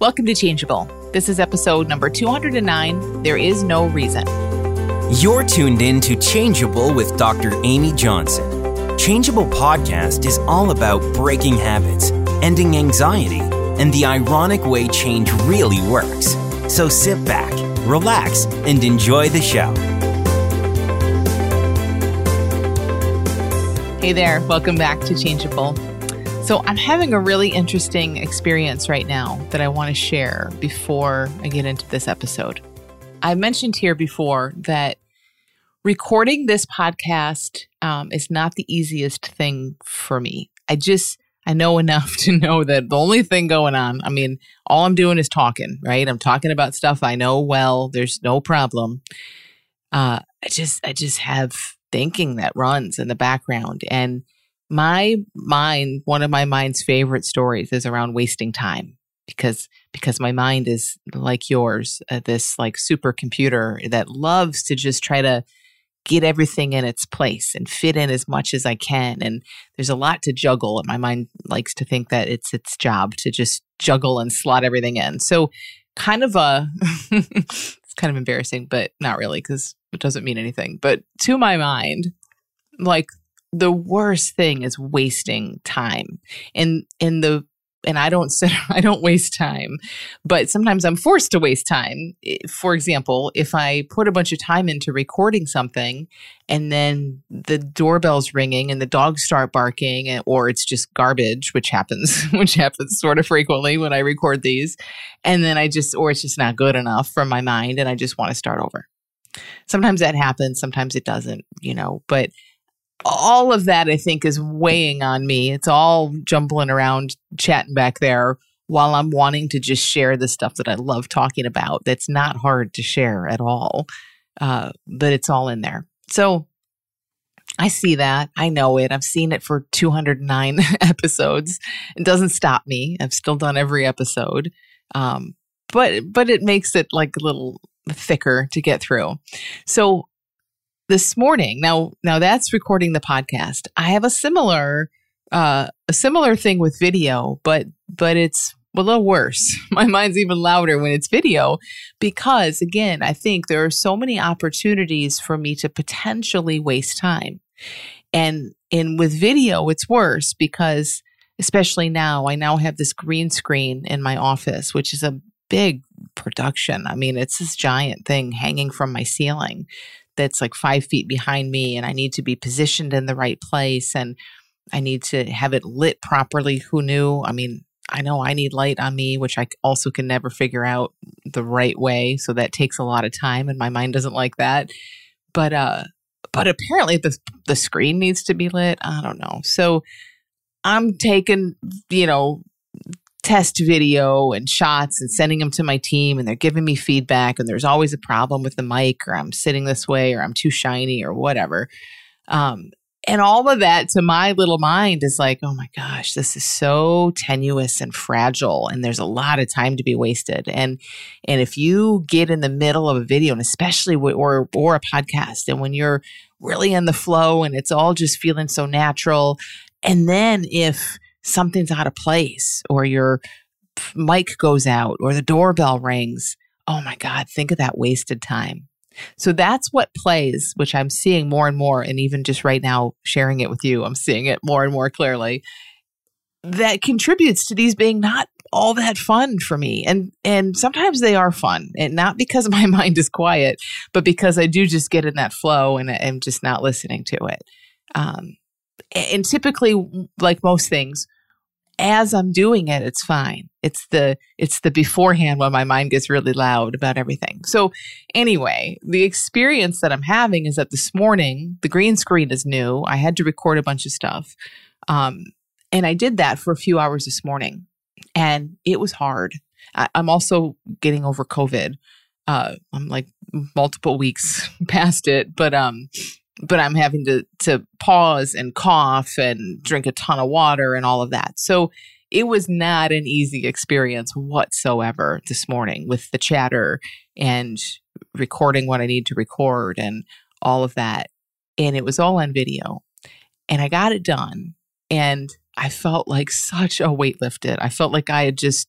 Welcome to Changeable. This is episode number 209 There is No Reason. You're tuned in to Changeable with Dr. Amy Johnson. Changeable podcast is all about breaking habits, ending anxiety, and the ironic way change really works. So sit back, relax, and enjoy the show. Hey there, welcome back to Changeable. So, I'm having a really interesting experience right now that I want to share before I get into this episode. I mentioned here before that recording this podcast um, is not the easiest thing for me. I just, I know enough to know that the only thing going on, I mean, all I'm doing is talking, right? I'm talking about stuff I know well, there's no problem. Uh, I just, I just have thinking that runs in the background. And my mind, one of my mind's favorite stories is around wasting time because because my mind is like yours, uh, this like supercomputer that loves to just try to get everything in its place and fit in as much as I can. And there's a lot to juggle. And my mind likes to think that it's its job to just juggle and slot everything in. So kind of a it's kind of embarrassing, but not really because it doesn't mean anything. But to my mind, like the worst thing is wasting time. And in the and I don't sit I don't waste time, but sometimes I'm forced to waste time. For example, if I put a bunch of time into recording something and then the doorbell's ringing and the dogs start barking or it's just garbage, which happens which happens sort of frequently when I record these, and then I just or it's just not good enough for my mind and I just want to start over. Sometimes that happens, sometimes it doesn't, you know, but all of that I think is weighing on me. It's all jumbling around, chatting back there while I'm wanting to just share the stuff that I love talking about. That's not hard to share at all, uh, but it's all in there. So I see that. I know it. I've seen it for 209 episodes. It doesn't stop me. I've still done every episode. Um, but but it makes it like a little thicker to get through. So this morning. Now, now that's recording the podcast. I have a similar, uh, a similar thing with video, but but it's a little worse. My mind's even louder when it's video because, again, I think there are so many opportunities for me to potentially waste time, and and with video, it's worse because, especially now, I now have this green screen in my office, which is a big production. I mean, it's this giant thing hanging from my ceiling that's like five feet behind me and I need to be positioned in the right place and I need to have it lit properly. Who knew? I mean, I know I need light on me, which I also can never figure out the right way. So that takes a lot of time and my mind doesn't like that. But uh but apparently the the screen needs to be lit. I don't know. So I'm taking, you know, test video and shots and sending them to my team and they're giving me feedback and there's always a problem with the mic or I'm sitting this way or I'm too shiny or whatever. Um, and all of that to my little mind is like, oh my gosh, this is so tenuous and fragile and there's a lot of time to be wasted. And and if you get in the middle of a video and especially w- or or a podcast and when you're really in the flow and it's all just feeling so natural and then if something's out of place or your mic goes out or the doorbell rings. Oh my God, think of that wasted time. So that's what plays, which I'm seeing more and more. And even just right now, sharing it with you, I'm seeing it more and more clearly. That contributes to these being not all that fun for me. And and sometimes they are fun. And not because my mind is quiet, but because I do just get in that flow and I'm just not listening to it. Um, and typically, like most things, as I'm doing it, it's fine. It's the it's the beforehand when my mind gets really loud about everything. So anyway, the experience that I'm having is that this morning the green screen is new. I had to record a bunch of stuff, um, and I did that for a few hours this morning, and it was hard. I, I'm also getting over COVID. Uh, I'm like multiple weeks past it, but um, but I'm having to to pause and cough and drink a ton of water and all of that. So it was not an easy experience whatsoever this morning with the chatter and recording what I need to record and all of that. And it was all on video. And I got it done. And I felt like such a weight lifted. I felt like I had just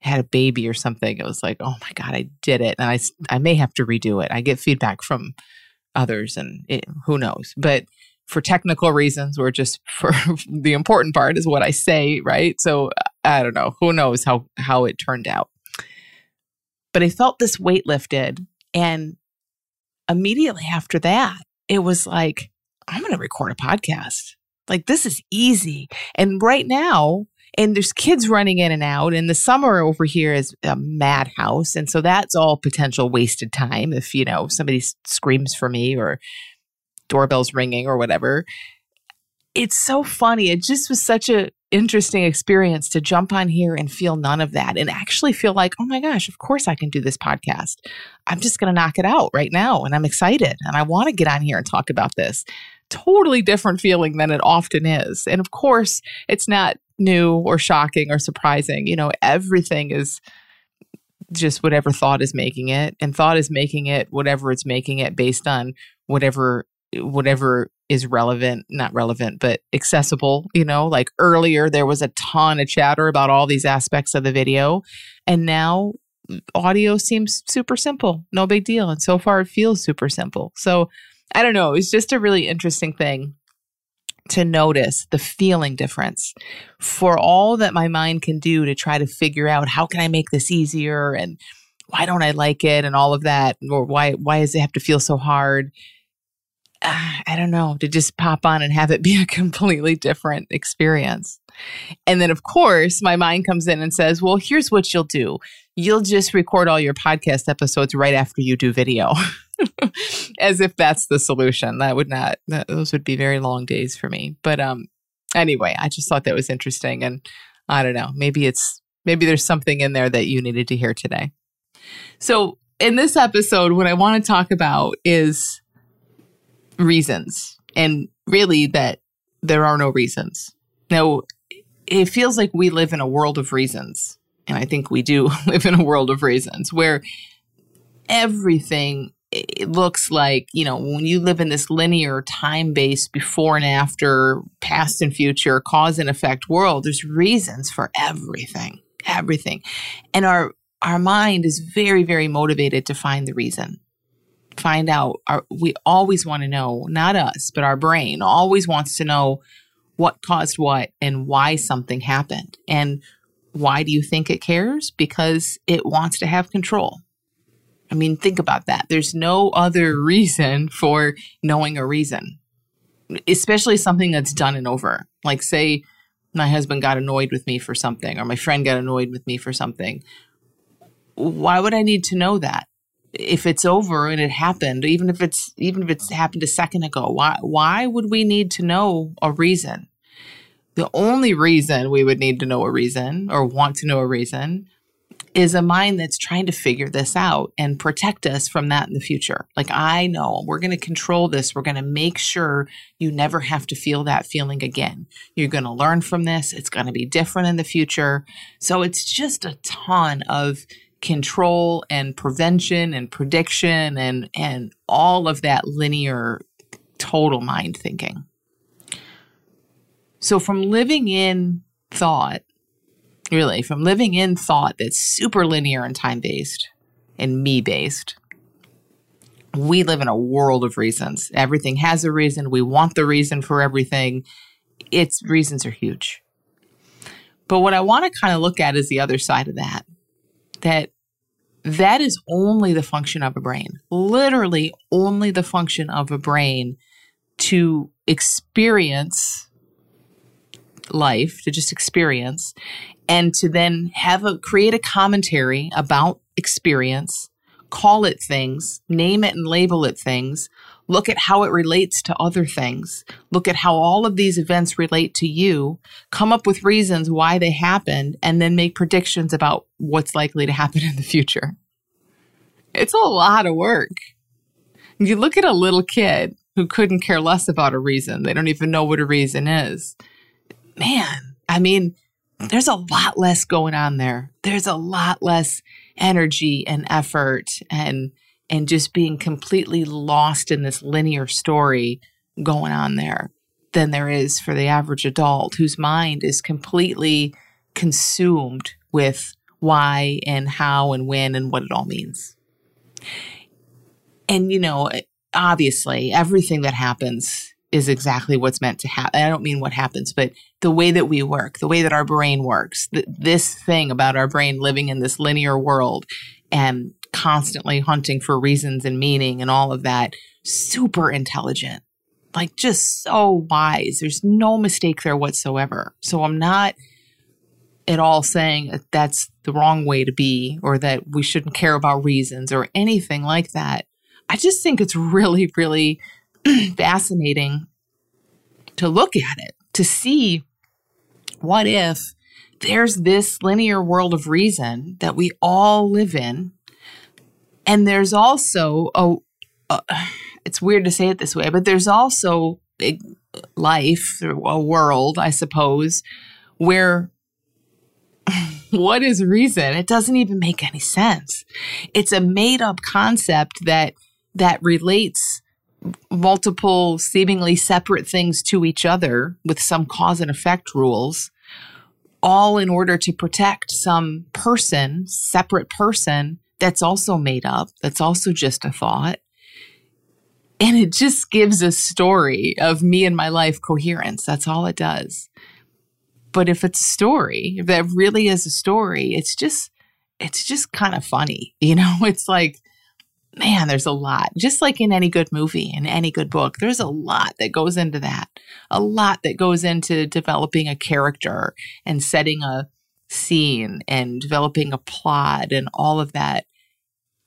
had a baby or something, it was like, oh my God, I did it. And I, I may have to redo it. I get feedback from others and it, who knows. But for technical reasons or just for the important part is what I say, right? So I don't know. Who knows how how it turned out. But I felt this weight lifted and immediately after that, it was like I'm going to record a podcast. Like this is easy. And right now, and there's kids running in and out and the summer over here is a madhouse and so that's all potential wasted time if you know somebody screams for me or doorbell's ringing or whatever. It's so funny. It just was such a interesting experience to jump on here and feel none of that and actually feel like, oh my gosh, of course I can do this podcast. I'm just going to knock it out right now. And I'm excited and I want to get on here and talk about this. Totally different feeling than it often is. And of course, it's not new or shocking or surprising. You know, everything is just whatever thought is making it and thought is making it whatever it's making it based on whatever whatever is relevant, not relevant, but accessible. You know, like earlier, there was a ton of chatter about all these aspects of the video. And now audio seems super simple, no big deal. And so far, it feels super simple. So I don't know. It's just a really interesting thing to notice the feeling difference for all that my mind can do to try to figure out how can I make this easier? And why don't I like it? And all of that. Or why why does it have to feel so hard? Ah, I don't know, to just pop on and have it be a completely different experience. And then, of course, my mind comes in and says, well, here's what you'll do. You'll just record all your podcast episodes right after you do video, as if that's the solution. That would not, that, those would be very long days for me. But um, anyway, I just thought that was interesting. And I don't know, maybe it's, maybe there's something in there that you needed to hear today. So, in this episode, what I want to talk about is reasons and really that there are no reasons. Now, it feels like we live in a world of reasons. And I think we do live in a world of reasons where everything it looks like, you know, when you live in this linear time based before and after, past and future, cause and effect world, there's reasons for everything, everything. And our, our mind is very, very motivated to find the reason. Find out our, we always want to know not us but our brain always wants to know what caused what and why something happened. And why do you think it cares? Because it wants to have control i mean think about that. There's no other reason for knowing a reason especially something that's done and over. Like say my husband got annoyed with me for something or my friend got annoyed with me for something. Why would i need to know that? If it's over and it happened, even if it's even if it's happened a second ago, why why would we need to know a reason? The only reason we would need to know a reason or want to know a reason is a mind that's trying to figure this out and protect us from that in the future. Like, I know we're going to control this. We're going to make sure you never have to feel that feeling again. You're going to learn from this. It's going to be different in the future. So, it's just a ton of control and prevention and prediction and and all of that linear total mind thinking. So from living in thought, really, from living in thought that's super linear and time based and me based, we live in a world of reasons. Everything has a reason. We want the reason for everything. Its reasons are huge. But what I want to kind of look at is the other side of that. That that is only the function of a brain, literally only the function of a brain to experience life, to just experience, and to then have a create a commentary about experience, call it things, name it and label it things, look at how it relates to other things, look at how all of these events relate to you, come up with reasons why they happened, and then make predictions about what's likely to happen in the future. It's a lot of work. You look at a little kid who couldn't care less about a reason, they don't even know what a reason is. Man, I mean, there's a lot less going on there. There's a lot less energy and effort and and just being completely lost in this linear story going on there than there is for the average adult whose mind is completely consumed with why and how and when and what it all means. And, you know, obviously, everything that happens is exactly what's meant to happen. I don't mean what happens, but the way that we work, the way that our brain works, th- this thing about our brain living in this linear world and constantly hunting for reasons and meaning and all of that, super intelligent, like just so wise. There's no mistake there whatsoever. So I'm not at all saying that that's the wrong way to be or that we shouldn't care about reasons or anything like that. I just think it's really, really fascinating to look at it, to see what if there's this linear world of reason that we all live in. And there's also a, oh, a uh, it's weird to say it this way, but there's also life, a world, I suppose, where what is reason? It doesn't even make any sense. It's a made up concept that that relates multiple seemingly separate things to each other with some cause and effect rules all in order to protect some person, separate person that's also made up, that's also just a thought. And it just gives a story of me and my life coherence. That's all it does. But if it's a story, if that really is a story, it's just, it's just kind of funny. You know, it's like, man, there's a lot. Just like in any good movie, in any good book, there's a lot that goes into that. A lot that goes into developing a character and setting a scene and developing a plot and all of that.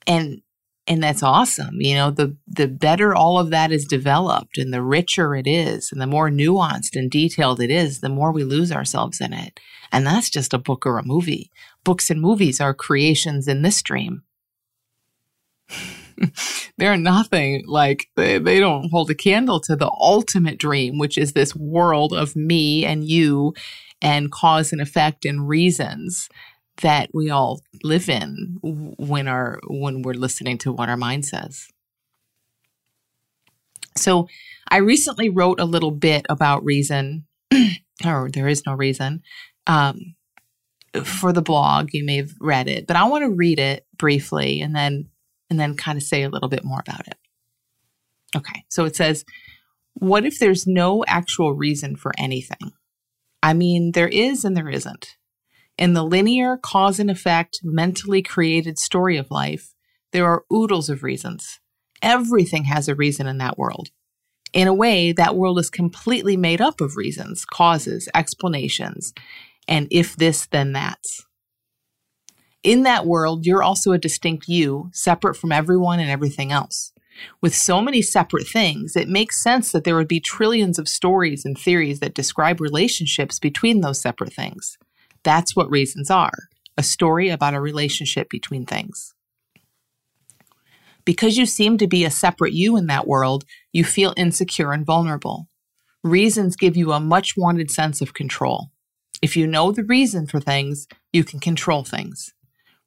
And and that's awesome. You know, the the better all of that is developed and the richer it is and the more nuanced and detailed it is, the more we lose ourselves in it. And that's just a book or a movie. Books and movies are creations in this dream they're nothing like they, they don't hold a candle to the ultimate dream, which is this world of me and you and cause and effect and reasons that we all live in when our when we're listening to what our mind says. So I recently wrote a little bit about reason, or there is no reason, um, for the blog. You may have read it, but I want to read it briefly and then and then kind of say a little bit more about it. Okay, so it says, What if there's no actual reason for anything? I mean, there is and there isn't. In the linear cause and effect, mentally created story of life, there are oodles of reasons. Everything has a reason in that world. In a way, that world is completely made up of reasons, causes, explanations, and if this, then that's. In that world, you're also a distinct you, separate from everyone and everything else. With so many separate things, it makes sense that there would be trillions of stories and theories that describe relationships between those separate things. That's what reasons are a story about a relationship between things. Because you seem to be a separate you in that world, you feel insecure and vulnerable. Reasons give you a much wanted sense of control. If you know the reason for things, you can control things.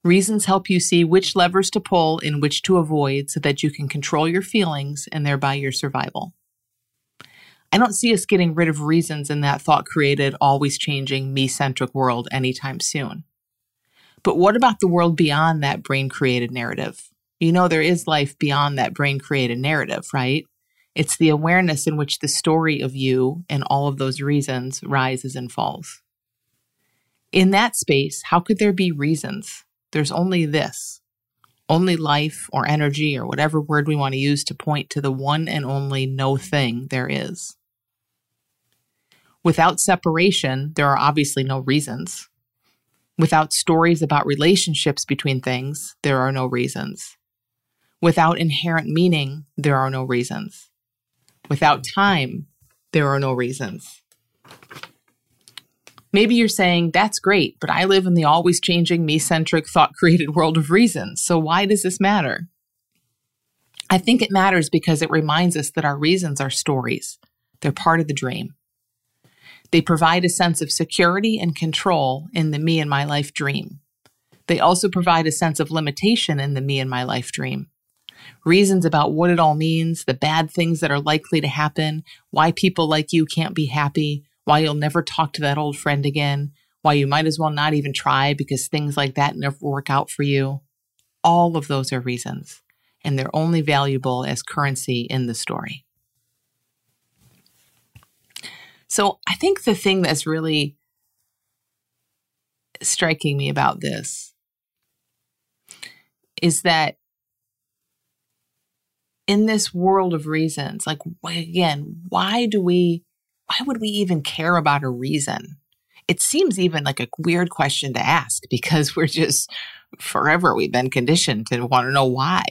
Reasons help you see which levers to pull and which to avoid so that you can control your feelings and thereby your survival. I don't see us getting rid of reasons in that thought created, always changing, me centric world anytime soon. But what about the world beyond that brain created narrative? You know, there is life beyond that brain created narrative, right? It's the awareness in which the story of you and all of those reasons rises and falls. In that space, how could there be reasons? There's only this, only life or energy or whatever word we want to use to point to the one and only no thing there is. Without separation, there are obviously no reasons. Without stories about relationships between things, there are no reasons. Without inherent meaning, there are no reasons. Without time, there are no reasons. Maybe you're saying, that's great, but I live in the always changing, me centric, thought created world of reasons. So why does this matter? I think it matters because it reminds us that our reasons are stories, they're part of the dream. They provide a sense of security and control in the me and my life dream. They also provide a sense of limitation in the me and my life dream. Reasons about what it all means, the bad things that are likely to happen, why people like you can't be happy, why you'll never talk to that old friend again, why you might as well not even try because things like that never work out for you. All of those are reasons, and they're only valuable as currency in the story. So I think the thing that's really striking me about this is that in this world of reasons, like again, why do we, why would we even care about a reason? It seems even like a weird question to ask because we're just forever, we've been conditioned to want to know why.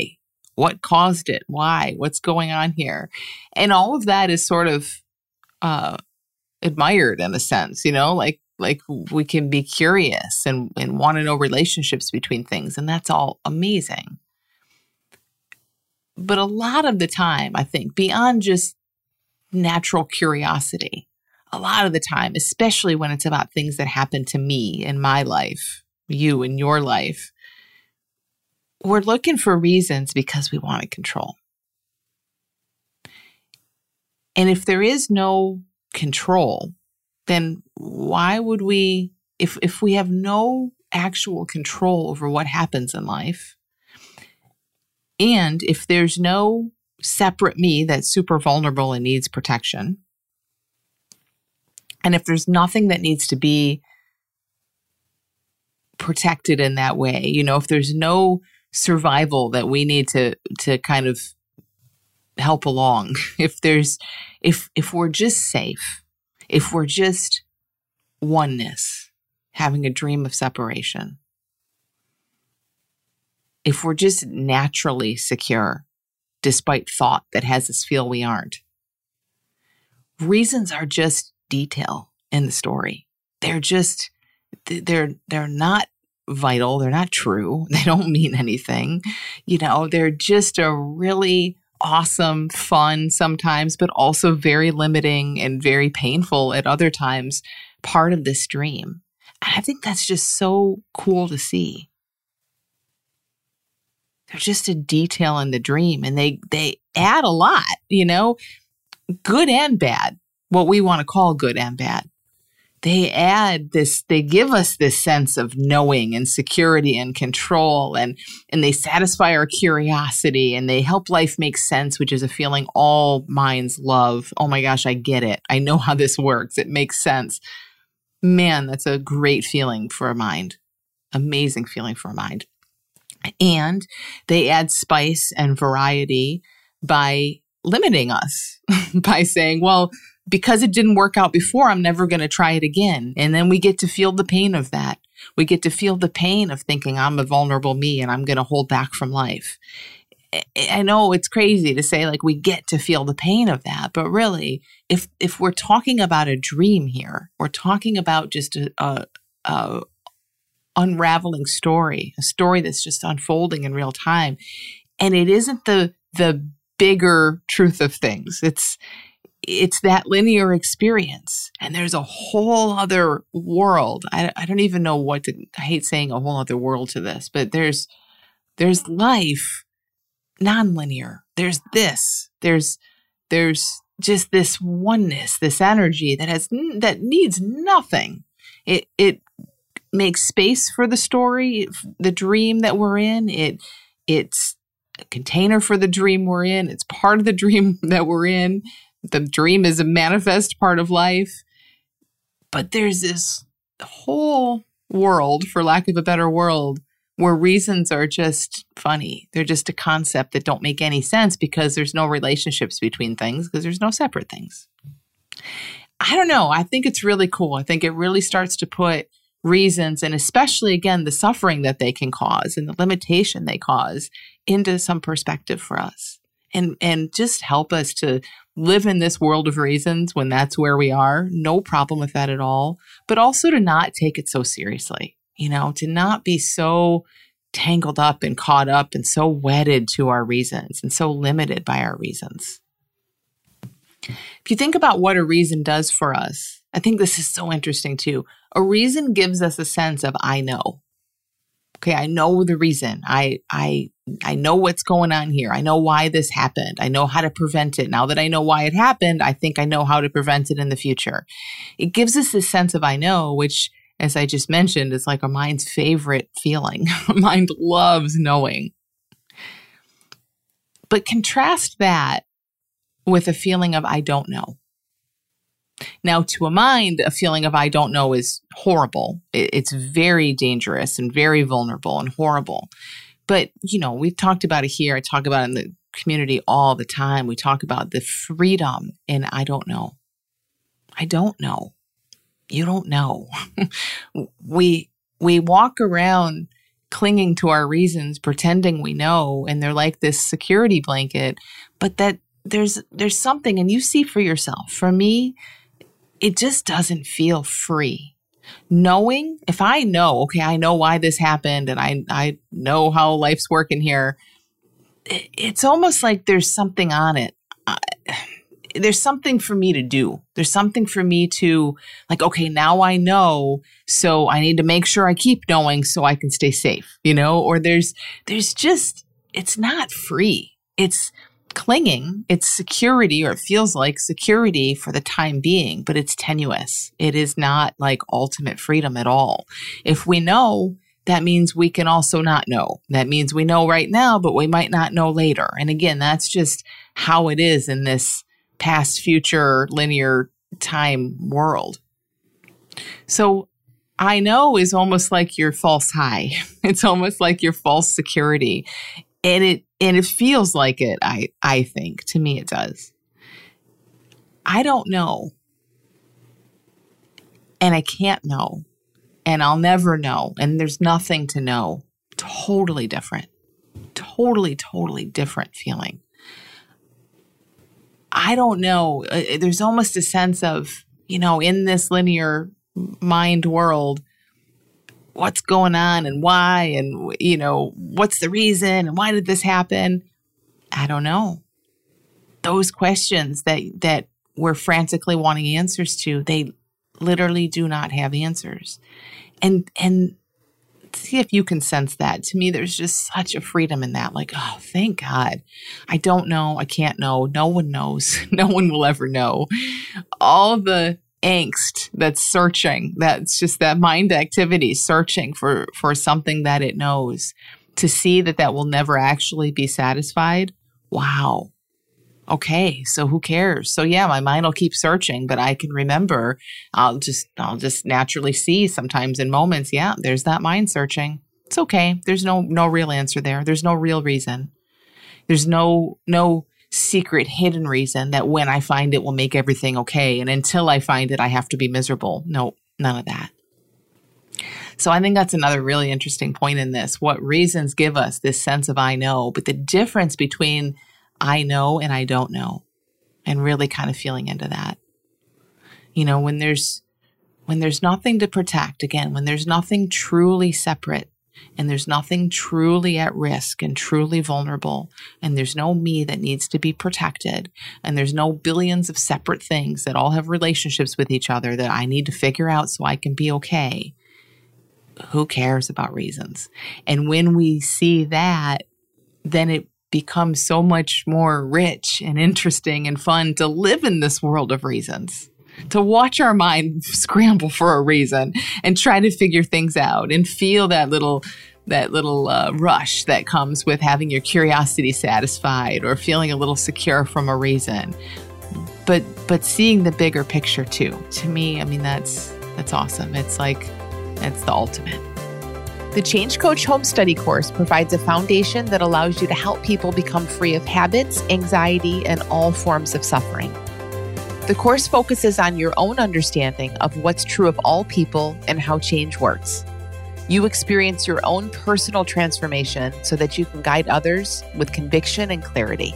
What caused it? Why? What's going on here? And all of that is sort of uh, admired in a sense, you know, like like we can be curious and, and want to know relationships between things, and that's all amazing. But a lot of the time, I think, beyond just natural curiosity, a lot of the time, especially when it's about things that happen to me in my life, you in your life, we're looking for reasons because we want to control. And if there is no control, then why would we, if, if we have no actual control over what happens in life, and if there's no separate me that's super vulnerable and needs protection, and if there's nothing that needs to be protected in that way, you know, if there's no survival that we need to to kind of help along, if there's if if we're just safe, if we're just oneness, having a dream of separation, if we're just naturally secure, despite thought that has us feel we aren't, reasons are just detail in the story. They're just, they're, they're not vital. They're not true. They don't mean anything. You know, they're just a really awesome, fun sometimes, but also very limiting and very painful at other times part of this dream. And I think that's just so cool to see. They're just a detail in the dream and they they add a lot, you know, good and bad. What we want to call good and bad. They add this they give us this sense of knowing and security and control and and they satisfy our curiosity and they help life make sense which is a feeling all minds love. Oh my gosh i get it. I know how this works. It makes sense. Man that's a great feeling for a mind. Amazing feeling for a mind and they add spice and variety by limiting us by saying well because it didn't work out before, I'm never going to try it again. And then we get to feel the pain of that. We get to feel the pain of thinking I'm a vulnerable me and I'm going to hold back from life. I know it's crazy to say like we get to feel the pain of that, but really, if if we're talking about a dream here, we're talking about just a, a, a unraveling story, a story that's just unfolding in real time, and it isn't the the bigger truth of things. It's it's that linear experience. And there's a whole other world. I, I don't even know what to, I hate saying a whole other world to this, but there's, there's life nonlinear. There's this, there's, there's just this oneness, this energy that has, that needs nothing. It, it makes space for the story, the dream that we're in. It, it's, a container for the dream we're in. It's part of the dream that we're in the dream is a manifest part of life. But there's this whole world, for lack of a better world, where reasons are just funny. They're just a concept that don't make any sense because there's no relationships between things, because there's no separate things. I don't know. I think it's really cool. I think it really starts to put reasons and especially again the suffering that they can cause and the limitation they cause into some perspective for us and and just help us to live in this world of reasons when that's where we are. No problem with that at all. But also to not take it so seriously, you know, to not be so tangled up and caught up and so wedded to our reasons and so limited by our reasons. If you think about what a reason does for us, I think this is so interesting too. A reason gives us a sense of I know okay i know the reason i i i know what's going on here i know why this happened i know how to prevent it now that i know why it happened i think i know how to prevent it in the future it gives us this sense of i know which as I just mentioned, is like our mind's favorite feeling. mind loves knowing. But contrast that with a feeling of I don't know. Now, to a mind, a feeling of I don't know is horrible. It's very dangerous and very vulnerable and horrible. But, you know, we've talked about it here. I talk about it in the community all the time. We talk about the freedom in I don't know. I don't know. You don't know. we we walk around clinging to our reasons, pretending we know, and they're like this security blanket, but that there's there's something and you see for yourself. For me, it just doesn't feel free. Knowing, if I know, okay, I know why this happened and I I know how life's working here, it's almost like there's something on it. there's something for me to do. There's something for me to like, okay, now I know, so I need to make sure I keep knowing so I can stay safe, you know? Or there's there's just it's not free. It's clinging, it's security, or it feels like security for the time being, but it's tenuous. It is not like ultimate freedom at all. If we know, that means we can also not know. That means we know right now, but we might not know later. And again, that's just how it is in this past, future, linear time world. So I know is almost like your false high. It's almost like your false security and it and it feels like it i i think. To me it does. I don't know. And i can't know. And i'll never know. And there's nothing to know. Totally different. Totally totally different feeling. I don't know. Uh, there's almost a sense of you know in this linear mind world what's going on and why and you know what's the reason and why did this happen? I don't know. Those questions that that we're frantically wanting answers to they literally do not have answers. And and see if you can sense that. To me there's just such a freedom in that. Like oh thank god. I don't know. I can't know. No one knows. No one will ever know. All the angst that's searching that's just that mind activity searching for for something that it knows. To see that that will never actually be satisfied? Wow. Okay so who cares? So yeah my mind will keep searching but i can remember i'll just i'll just naturally see sometimes in moments yeah there's that mind searching. It's okay. There's no no real answer there. There's no real reason. There's no no secret hidden reason that when I find it will make everything okay. And until I find it, I have to be miserable. No, none of that. So I think that's another really interesting point in this. What reasons give us this sense of I know, but the difference between I know and I don't know, and really kind of feeling into that. You know, when there's when there's nothing to protect, again, when there's nothing truly separate, and there's nothing truly at risk and truly vulnerable, and there's no me that needs to be protected, and there's no billions of separate things that all have relationships with each other that I need to figure out so I can be okay. Who cares about reasons? And when we see that, then it becomes so much more rich and interesting and fun to live in this world of reasons to watch our mind scramble for a reason and try to figure things out and feel that little that little uh, rush that comes with having your curiosity satisfied or feeling a little secure from a reason. But but seeing the bigger picture too to me i mean that's that's awesome. It's like it's the ultimate. The Change Coach Home Study course provides a foundation that allows you to help people become free of habits, anxiety, and all forms of suffering. The course focuses on your own understanding of what's true of all people and how change works. You experience your own personal transformation so that you can guide others with conviction and clarity.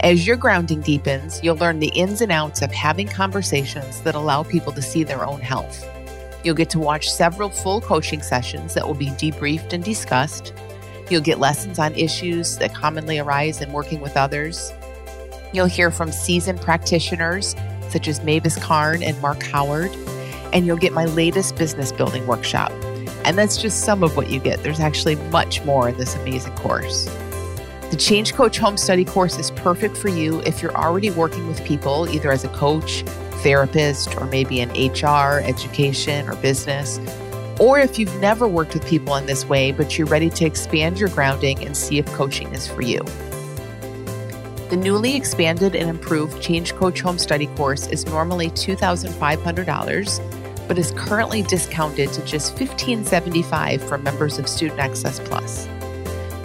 As your grounding deepens, you'll learn the ins and outs of having conversations that allow people to see their own health. You'll get to watch several full coaching sessions that will be debriefed and discussed. You'll get lessons on issues that commonly arise in working with others You'll hear from seasoned practitioners such as Mavis Karn and Mark Howard, and you'll get my latest business building workshop. And that's just some of what you get. There's actually much more in this amazing course. The Change Coach Home Study course is perfect for you if you're already working with people, either as a coach, therapist or maybe in HR, education, or business. Or if you've never worked with people in this way, but you're ready to expand your grounding and see if coaching is for you. The newly expanded and improved Change Coach Home Study course is normally $2,500, but is currently discounted to just 1,575 for members of Student Access Plus.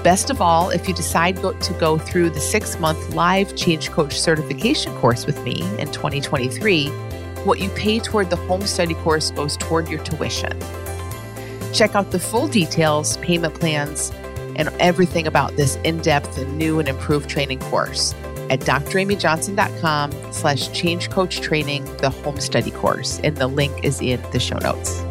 Best of all, if you decide to go through the six month live Change Coach certification course with me in 2023, what you pay toward the home study course goes toward your tuition. Check out the full details, payment plans, and everything about this in-depth and new and improved training course at dramyjohnson.com slash change coach training, the home study course. And the link is in the show notes.